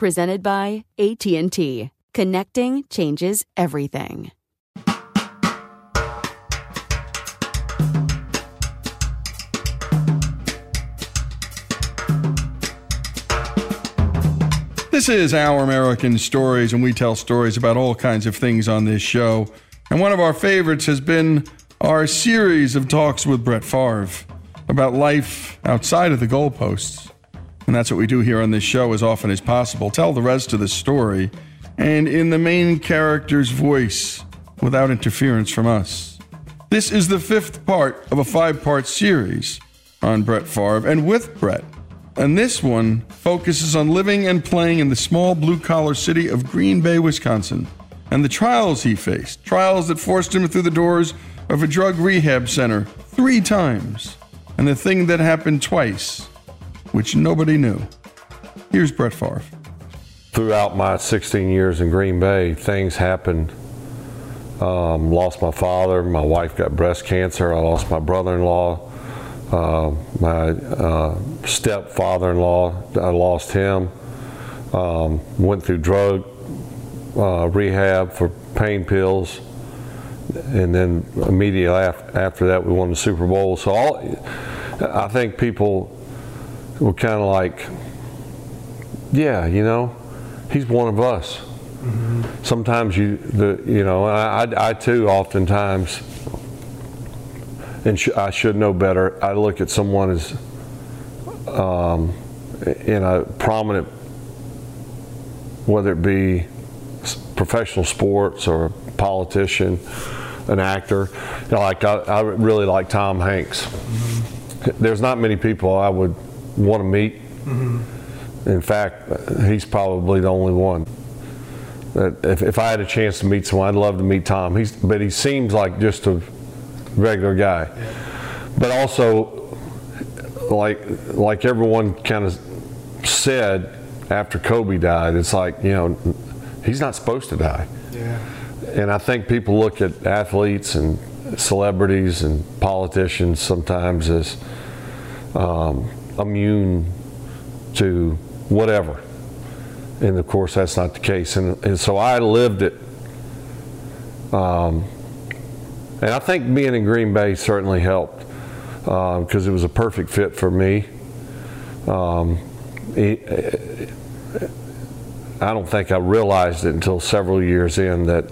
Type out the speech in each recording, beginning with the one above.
Presented by AT&T. Connecting changes everything. This is Our American Stories, and we tell stories about all kinds of things on this show. And one of our favorites has been our series of talks with Brett Favre about life outside of the goalposts. And that's what we do here on this show as often as possible. Tell the rest of the story and in the main character's voice without interference from us. This is the fifth part of a five part series on Brett Favre and with Brett. And this one focuses on living and playing in the small blue collar city of Green Bay, Wisconsin, and the trials he faced. Trials that forced him through the doors of a drug rehab center three times, and the thing that happened twice which nobody knew. Here's Brett Favre. Throughout my 16 years in Green Bay, things happened. Um, lost my father. My wife got breast cancer. I lost my brother-in-law. Uh, my uh, stepfather-in-law, I lost him. Um, went through drug uh, rehab for pain pills, and then immediately after that, we won the Super Bowl. So all, I think people were kind of like, yeah, you know, he's one of us. Mm-hmm. Sometimes you, the, you know, I, I, I too, oftentimes, and sh- I should know better. I look at someone as um, in a prominent, whether it be professional sports or a politician, an actor. You know, like I, I really like Tom Hanks. Mm-hmm. There's not many people I would want to meet. Mm-hmm. In fact, he's probably the only one. If, if I had a chance to meet someone, I'd love to meet Tom. He's, but he seems like just a regular guy. Yeah. But also, like like everyone kind of said after Kobe died, it's like you know he's not supposed to die. Yeah. And I think people look at athletes and celebrities and politicians sometimes as um, immune to whatever. And of course, that's not the case. And, and so I lived it. Um, and I think being in Green Bay certainly helped because uh, it was a perfect fit for me. Um, I don't think I realized it until several years in that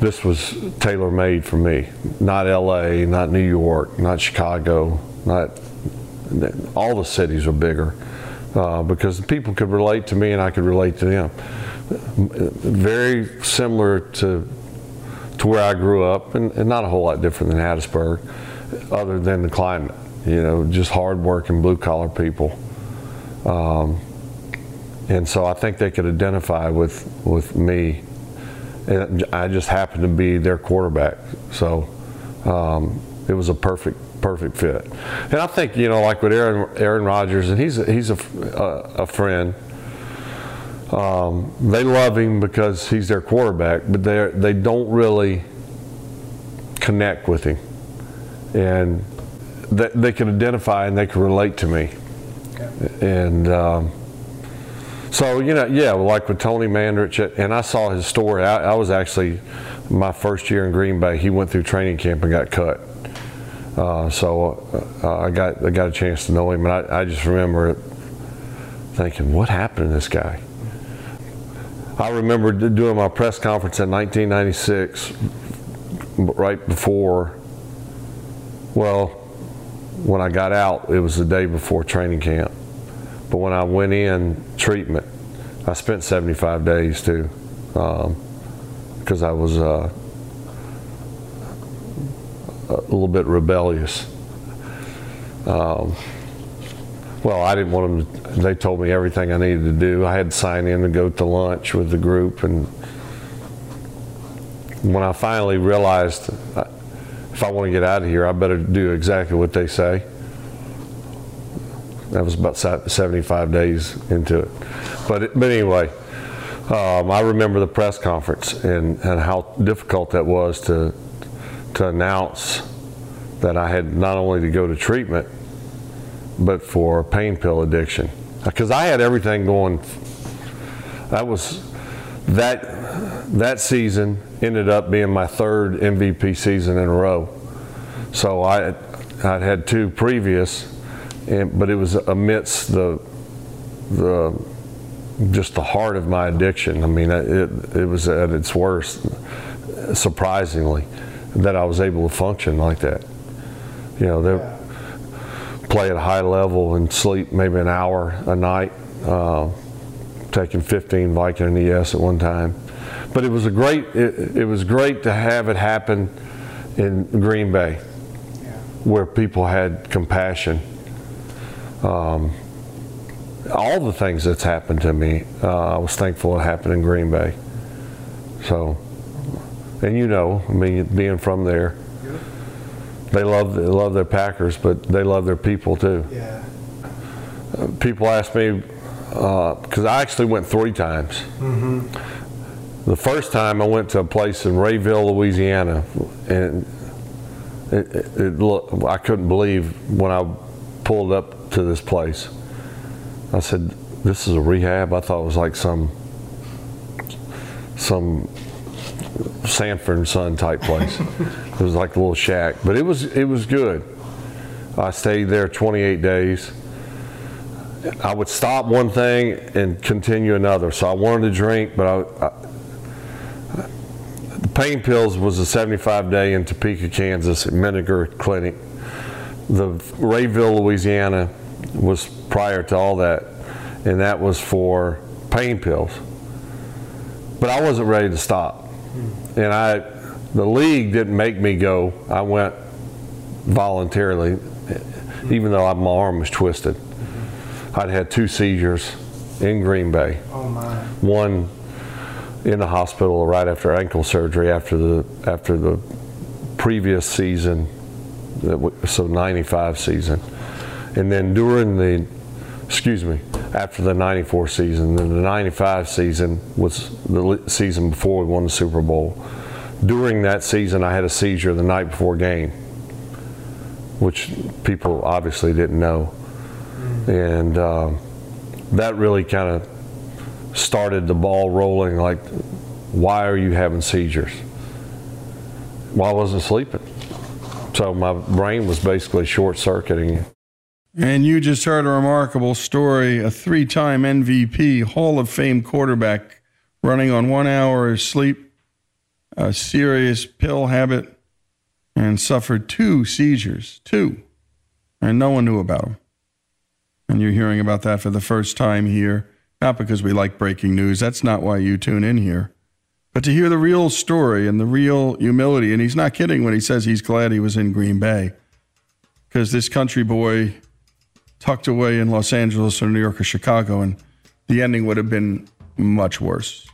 this was tailor made for me. Not LA, not New York, not Chicago, not all the cities are bigger. uh, because people could relate to me and I could relate to them. Very similar to to where I grew up, and, and not a whole lot different than Hattiesburg, other than the climate. You know, just hardworking blue collar people. Um, and so I think they could identify with with me. And I just happened to be their quarterback, so um, it was a perfect perfect fit. And I think you know, like with Aaron Aaron Rodgers, and he's a, he's a, a, a friend. Um, they love him because he's their quarterback, but they they don't really connect with him, and they, they can identify and they can relate to me, and. Um, so you know, yeah, like with Tony Mandarich, and I saw his story. I, I, was actually my first year in Green Bay. He went through training camp and got cut. Uh, so uh, I got I got a chance to know him, and I, I just remember thinking, what happened to this guy? I remember doing my press conference in 1996, right before. Well, when I got out, it was the day before training camp but when I went in treatment, I spent 75 days too, because um, I was uh, a little bit rebellious. Um, well, I didn't want them. To, they told me everything I needed to do. I had to sign in and go to lunch with the group, and when I finally realized uh, if I want to get out of here, I better do exactly what they say that was about 75 days into it. But, but anyway, um, I remember the press conference and, and how difficult that was to, to announce that I had not only to go to treatment, but for pain pill addiction. Because I had everything going. That was that that season ended up being my third MVP season in a row. So I I'd had two previous and, but it was amidst the the just the heart of my addiction. I mean, it it was at its worst, surprisingly, that I was able to function like that. You know, they play at a high level and sleep maybe an hour a night, uh, taking 15 Vicodin ES at one time. But it was a great it, it was great to have it happen in Green Bay, where people had compassion um, all the things that's happened to me, uh, I was thankful it happened in Green Bay. So, and you know, I mean, being from there, they love they love their Packers, but they love their people too. Yeah. Uh, people ask me because uh, I actually went three times. Mm-hmm. The first time I went to a place in Rayville, Louisiana, and it, it, it, I couldn't believe when I pulled up to this place. I said, "This is a rehab." I thought it was like some some Sanford and Son type place. it was like a little shack, but it was it was good. I stayed there 28 days. I would stop one thing and continue another. So I wanted to drink, but I, I the pain pills was a 75 day in Topeka, Kansas at Clinic. The Rayville, Louisiana was prior to all that, and that was for pain pills. But I wasn't ready to stop, and I, the league didn't make me go. I went voluntarily, even though my arm was twisted. I'd had two seizures in Green Bay. Oh my! One in the hospital right after ankle surgery after the after the previous season, so 95 season and then during the, excuse me, after the 94 season, then the 95 season was the season before we won the Super Bowl. During that season, I had a seizure the night before game, which people obviously didn't know. And uh, that really kind of started the ball rolling like, why are you having seizures? Well, I wasn't sleeping. So my brain was basically short circuiting. And you just heard a remarkable story a three time MVP, Hall of Fame quarterback, running on one hour of sleep, a serious pill habit, and suffered two seizures. Two. And no one knew about them. And you're hearing about that for the first time here, not because we like breaking news. That's not why you tune in here. But to hear the real story and the real humility, and he's not kidding when he says he's glad he was in Green Bay. Because this country boy tucked away in Los Angeles or New York or Chicago, and the ending would have been much worse.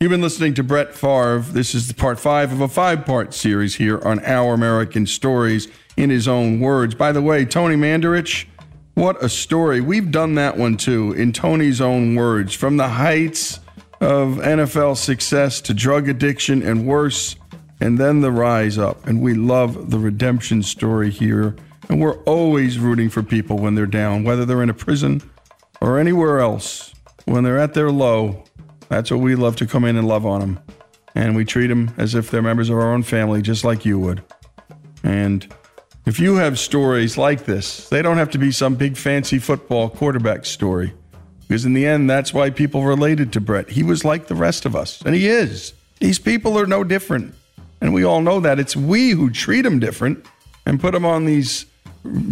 You've been listening to Brett Favre. This is the part five of a five part series here on Our American Stories in his own words. By the way, Tony Mandarich, what a story. We've done that one too, in Tony's own words, from the heights of NFL success to drug addiction and worse, and then the rise up. And we love the redemption story here. And we're always rooting for people when they're down, whether they're in a prison or anywhere else. When they're at their low, that's what we love to come in and love on them. And we treat them as if they're members of our own family, just like you would. And if you have stories like this, they don't have to be some big fancy football quarterback story. Because in the end, that's why people related to Brett. He was like the rest of us, and he is. These people are no different. And we all know that. It's we who treat them different and put them on these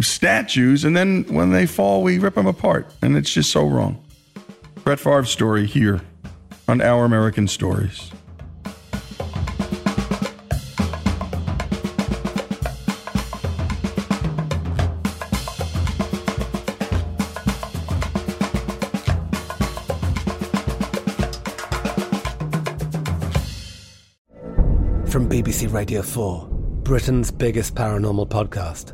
statues, and then when they fall, we rip them apart. And it's just so wrong. Brett Favre's story here on Our American Stories. From BBC Radio 4, Britain's biggest paranormal podcast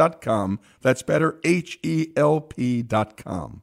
betterhelp.com. That's better, H E L P.com.